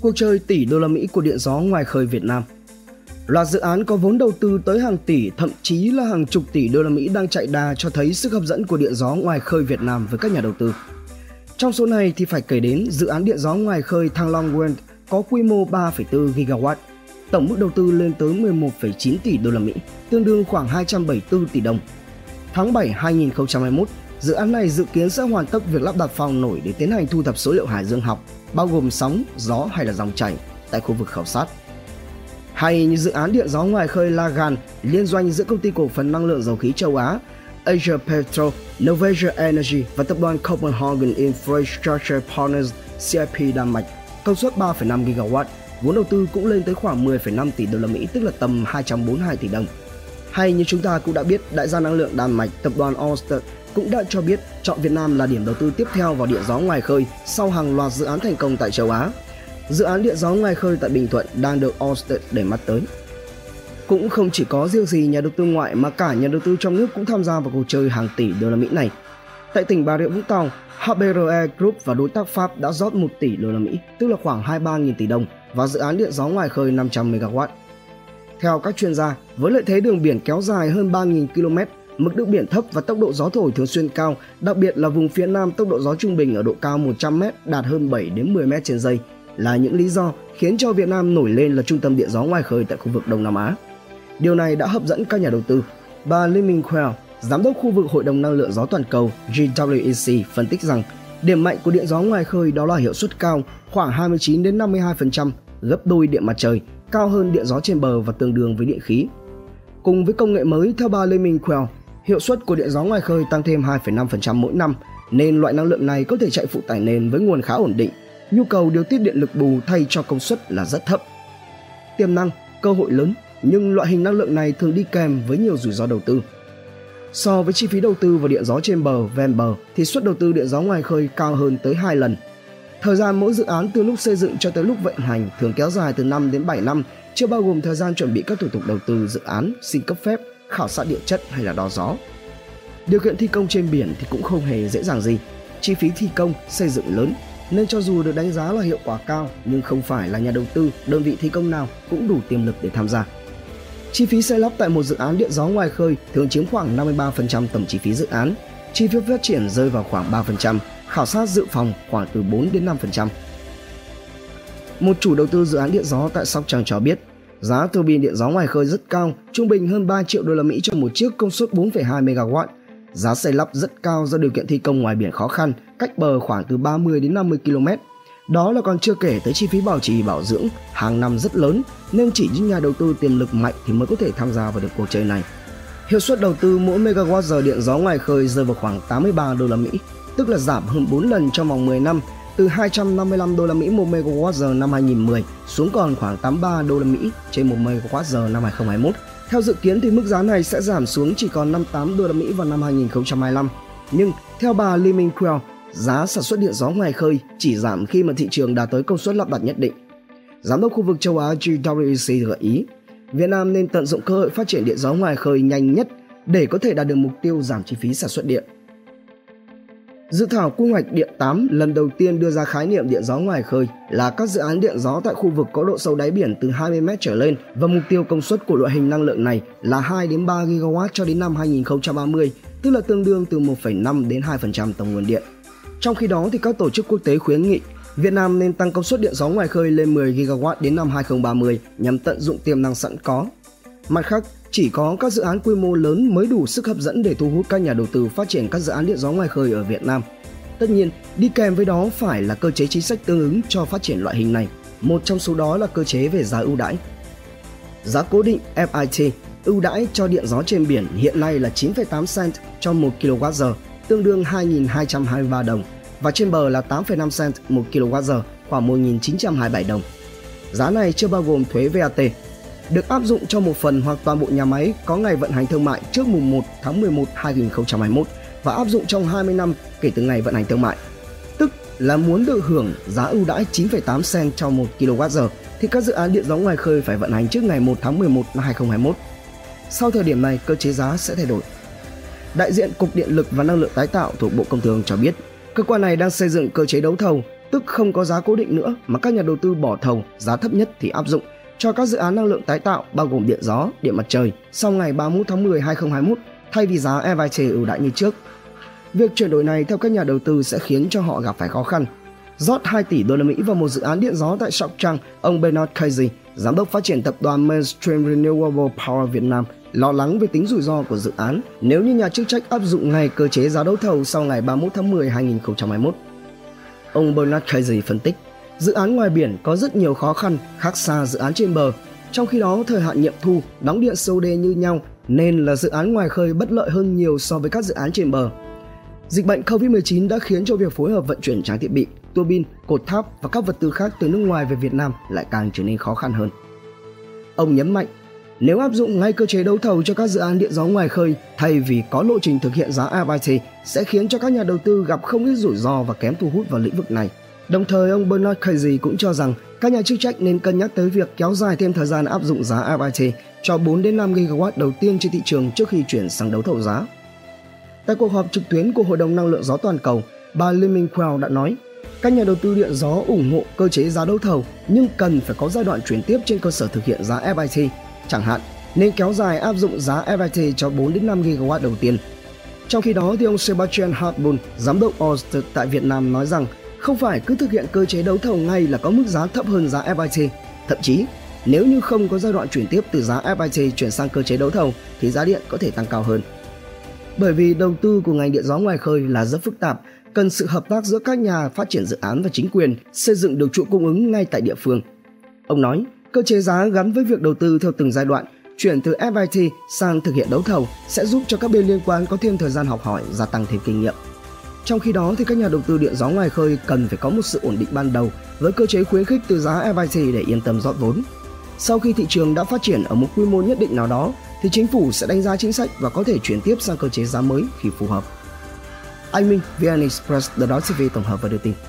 cuộc chơi tỷ đô la Mỹ của điện gió ngoài khơi Việt Nam. Loạt dự án có vốn đầu tư tới hàng tỷ, thậm chí là hàng chục tỷ đô la Mỹ đang chạy đà cho thấy sức hấp dẫn của điện gió ngoài khơi Việt Nam với các nhà đầu tư. Trong số này thì phải kể đến dự án điện gió ngoài khơi Thăng Long Wind có quy mô 3,4 gigawatt, tổng mức đầu tư lên tới 11,9 tỷ đô la Mỹ, tương đương khoảng 274 tỷ đồng. Tháng 7 2021, dự án này dự kiến sẽ hoàn tất việc lắp đặt phao nổi để tiến hành thu thập số liệu hải dương học, bao gồm sóng, gió hay là dòng chảy tại khu vực khảo sát. Hay như dự án điện gió ngoài khơi Lagan, liên doanh giữa công ty cổ phần năng lượng dầu khí châu Á Asia Petro, Norwegian Energy và tập đoàn Copenhagen Infrastructure Partners CIP Đan Mạch, công suất 3,5 GW, vốn đầu tư cũng lên tới khoảng 10,5 tỷ đô la Mỹ, tức là tầm 242 tỷ đồng. Hay như chúng ta cũng đã biết, đại gia năng lượng Đan Mạch, tập đoàn Ørsted cũng đã cho biết chọn Việt Nam là điểm đầu tư tiếp theo vào điện gió ngoài khơi sau hàng loạt dự án thành công tại châu Á. Dự án điện gió ngoài khơi tại Bình Thuận đang được Ørsted để mắt tới. Cũng không chỉ có riêng gì nhà đầu tư ngoại mà cả nhà đầu tư trong nước cũng tham gia vào cuộc chơi hàng tỷ đô la Mỹ này. Tại tỉnh Bà Rịa Vũng Tàu, HBRE Group và đối tác Pháp đã rót 1 tỷ đô la Mỹ, tức là khoảng 23.000 tỷ đồng vào dự án điện gió ngoài khơi 500 MW. Theo các chuyên gia, với lợi thế đường biển kéo dài hơn 3.000 km, mực nước biển thấp và tốc độ gió thổi thường xuyên cao, đặc biệt là vùng phía Nam tốc độ gió trung bình ở độ cao 100m đạt hơn 7 đến 10m trên giây là những lý do khiến cho Việt Nam nổi lên là trung tâm điện gió ngoài khơi tại khu vực Đông Nam Á. Điều này đã hấp dẫn các nhà đầu tư. Bà Lee Minh Quell, giám đốc khu vực Hội đồng năng lượng gió toàn cầu GWEC phân tích rằng điểm mạnh của điện gió ngoài khơi đó là hiệu suất cao, khoảng 29 đến 52%, gấp đôi điện mặt trời, cao hơn điện gió trên bờ và tương đương với điện khí. Cùng với công nghệ mới theo bà Lê Minh Quell, hiệu suất của điện gió ngoài khơi tăng thêm 2,5% mỗi năm, nên loại năng lượng này có thể chạy phụ tải nền với nguồn khá ổn định. Nhu cầu điều tiết điện lực bù thay cho công suất là rất thấp. Tiềm năng, cơ hội lớn nhưng loại hình năng lượng này thường đi kèm với nhiều rủi ro đầu tư. So với chi phí đầu tư vào điện gió trên bờ, ven bờ thì suất đầu tư điện gió ngoài khơi cao hơn tới 2 lần. Thời gian mỗi dự án từ lúc xây dựng cho tới lúc vận hành thường kéo dài từ 5 đến 7 năm, chưa bao gồm thời gian chuẩn bị các thủ tục đầu tư dự án, xin cấp phép, khảo sát địa chất hay là đo gió. Điều kiện thi công trên biển thì cũng không hề dễ dàng gì. Chi phí thi công, xây dựng lớn nên cho dù được đánh giá là hiệu quả cao nhưng không phải là nhà đầu tư, đơn vị thi công nào cũng đủ tiềm lực để tham gia. Chi phí xây lắp tại một dự án điện gió ngoài khơi thường chiếm khoảng 53% tổng chi phí dự án. Chi phí phát triển rơi vào khoảng 3%, khảo sát dự phòng khoảng từ 4 đến 5%. Một chủ đầu tư dự án điện gió tại Sóc Trăng cho biết, giá tua bin điện gió ngoài khơi rất cao, trung bình hơn 3 triệu đô la Mỹ cho một chiếc công suất 4,2 MW. Giá xây lắp rất cao do điều kiện thi công ngoài biển khó khăn, cách bờ khoảng từ 30 đến 50 km đó là còn chưa kể tới chi phí bảo trì bảo dưỡng hàng năm rất lớn nên chỉ những nhà đầu tư tiềm lực mạnh thì mới có thể tham gia vào được cuộc chơi này. Hiệu suất đầu tư mỗi megawatt giờ điện gió ngoài khơi rơi vào khoảng 83 đô la Mỹ, tức là giảm hơn 4 lần trong vòng 10 năm, từ 255 đô la Mỹ một megawatt giờ năm 2010 xuống còn khoảng 83 đô la Mỹ trên một megawatt giờ năm 2021. Theo dự kiến thì mức giá này sẽ giảm xuống chỉ còn 58 đô la Mỹ vào năm 2025. Nhưng theo bà Lee Minh Quell, giá sản xuất điện gió ngoài khơi chỉ giảm khi mà thị trường đạt tới công suất lắp đặt nhất định. Giám đốc khu vực châu Á GWEC gợi ý, Việt Nam nên tận dụng cơ hội phát triển điện gió ngoài khơi nhanh nhất để có thể đạt được mục tiêu giảm chi phí sản xuất điện. Dự thảo quy hoạch điện 8 lần đầu tiên đưa ra khái niệm điện gió ngoài khơi là các dự án điện gió tại khu vực có độ sâu đáy biển từ 20 m trở lên và mục tiêu công suất của loại hình năng lượng này là 2 đến 3 GW cho đến năm 2030, tức là tương đương từ 1,5 đến 2% tổng nguồn điện. Trong khi đó thì các tổ chức quốc tế khuyến nghị Việt Nam nên tăng công suất điện gió ngoài khơi lên 10 GW đến năm 2030 nhằm tận dụng tiềm năng sẵn có. Mặt khác, chỉ có các dự án quy mô lớn mới đủ sức hấp dẫn để thu hút các nhà đầu tư phát triển các dự án điện gió ngoài khơi ở Việt Nam. Tất nhiên, đi kèm với đó phải là cơ chế chính sách tương ứng cho phát triển loại hình này. Một trong số đó là cơ chế về giá ưu đãi. Giá cố định FIT ưu đãi cho điện gió trên biển hiện nay là 9,8 cent cho 1 kWh tương đương 2.223 đồng và trên bờ là 8,5 cent 1 kWh khoảng 1.927 đồng. Giá này chưa bao gồm thuế VAT, được áp dụng cho một phần hoặc toàn bộ nhà máy có ngày vận hành thương mại trước mùng 1 tháng 11 2021 và áp dụng trong 20 năm kể từ ngày vận hành thương mại. Tức là muốn được hưởng giá ưu đãi 9,8 cent cho 1 kWh thì các dự án điện gió ngoài khơi phải vận hành trước ngày 1 tháng 11 năm 2021. Sau thời điểm này, cơ chế giá sẽ thay đổi. Đại diện Cục Điện lực và Năng lượng tái tạo thuộc Bộ Công Thương cho biết, cơ quan này đang xây dựng cơ chế đấu thầu tức không có giá cố định nữa mà các nhà đầu tư bỏ thầu giá thấp nhất thì áp dụng cho các dự án năng lượng tái tạo bao gồm điện gió, điện mặt trời sau ngày 31 tháng 10 2021 thay vì giá EVT ưu đãi như trước. Việc chuyển đổi này theo các nhà đầu tư sẽ khiến cho họ gặp phải khó khăn. Rót 2 tỷ đô la Mỹ vào một dự án điện gió tại Sóc Trăng, ông Bernard Casey, giám đốc phát triển tập đoàn Mainstream Renewable Power Việt Nam, lo lắng về tính rủi ro của dự án nếu như nhà chức trách áp dụng ngay cơ chế giá đấu thầu sau ngày 31 tháng 10 2021. Ông Bernard Casey phân tích, dự án ngoài biển có rất nhiều khó khăn khác xa dự án trên bờ. Trong khi đó, thời hạn nghiệm thu, đóng điện COD như nhau nên là dự án ngoài khơi bất lợi hơn nhiều so với các dự án trên bờ. Dịch bệnh COVID-19 đã khiến cho việc phối hợp vận chuyển trang thiết bị, tua bin, cột tháp và các vật tư khác từ nước ngoài về Việt Nam lại càng trở nên khó khăn hơn. Ông nhấn mạnh, nếu áp dụng ngay cơ chế đấu thầu cho các dự án điện gió ngoài khơi thay vì có lộ trình thực hiện giá FIT sẽ khiến cho các nhà đầu tư gặp không ít rủi ro và kém thu hút vào lĩnh vực này. Đồng thời, ông Bernard Casey cũng cho rằng các nhà chức trách nên cân nhắc tới việc kéo dài thêm thời gian áp dụng giá FIT cho 4 đến 5 GW đầu tiên trên thị trường trước khi chuyển sang đấu thầu giá. Tại cuộc họp trực tuyến của Hội đồng Năng lượng gió toàn cầu, bà Liming Crow đã nói, các nhà đầu tư điện gió ủng hộ cơ chế giá đấu thầu nhưng cần phải có giai đoạn chuyển tiếp trên cơ sở thực hiện giá FIT, chẳng hạn nên kéo dài áp dụng giá FIT cho 4 đến 5 GW đầu tiên. Trong khi đó thì ông Sebastian Hartbull, giám đốc Oster tại Việt Nam nói rằng không phải cứ thực hiện cơ chế đấu thầu ngay là có mức giá thấp hơn giá FIT, thậm chí nếu như không có giai đoạn chuyển tiếp từ giá FIT chuyển sang cơ chế đấu thầu thì giá điện có thể tăng cao hơn. Bởi vì đầu tư của ngành điện gió ngoài khơi là rất phức tạp, cần sự hợp tác giữa các nhà phát triển dự án và chính quyền xây dựng được chuỗi cung ứng ngay tại địa phương. Ông nói, cơ chế giá gắn với việc đầu tư theo từng giai đoạn, chuyển từ FIT sang thực hiện đấu thầu sẽ giúp cho các bên liên quan có thêm thời gian học hỏi, gia tăng thêm kinh nghiệm. Trong khi đó thì các nhà đầu tư điện gió ngoài khơi cần phải có một sự ổn định ban đầu với cơ chế khuyến khích từ giá FIT để yên tâm rót vốn. Sau khi thị trường đã phát triển ở một quy mô nhất định nào đó thì chính phủ sẽ đánh giá chính sách và có thể chuyển tiếp sang cơ chế giá mới khi phù hợp. Anh Minh, VN Express, The Dot TV tổng hợp và đưa tin.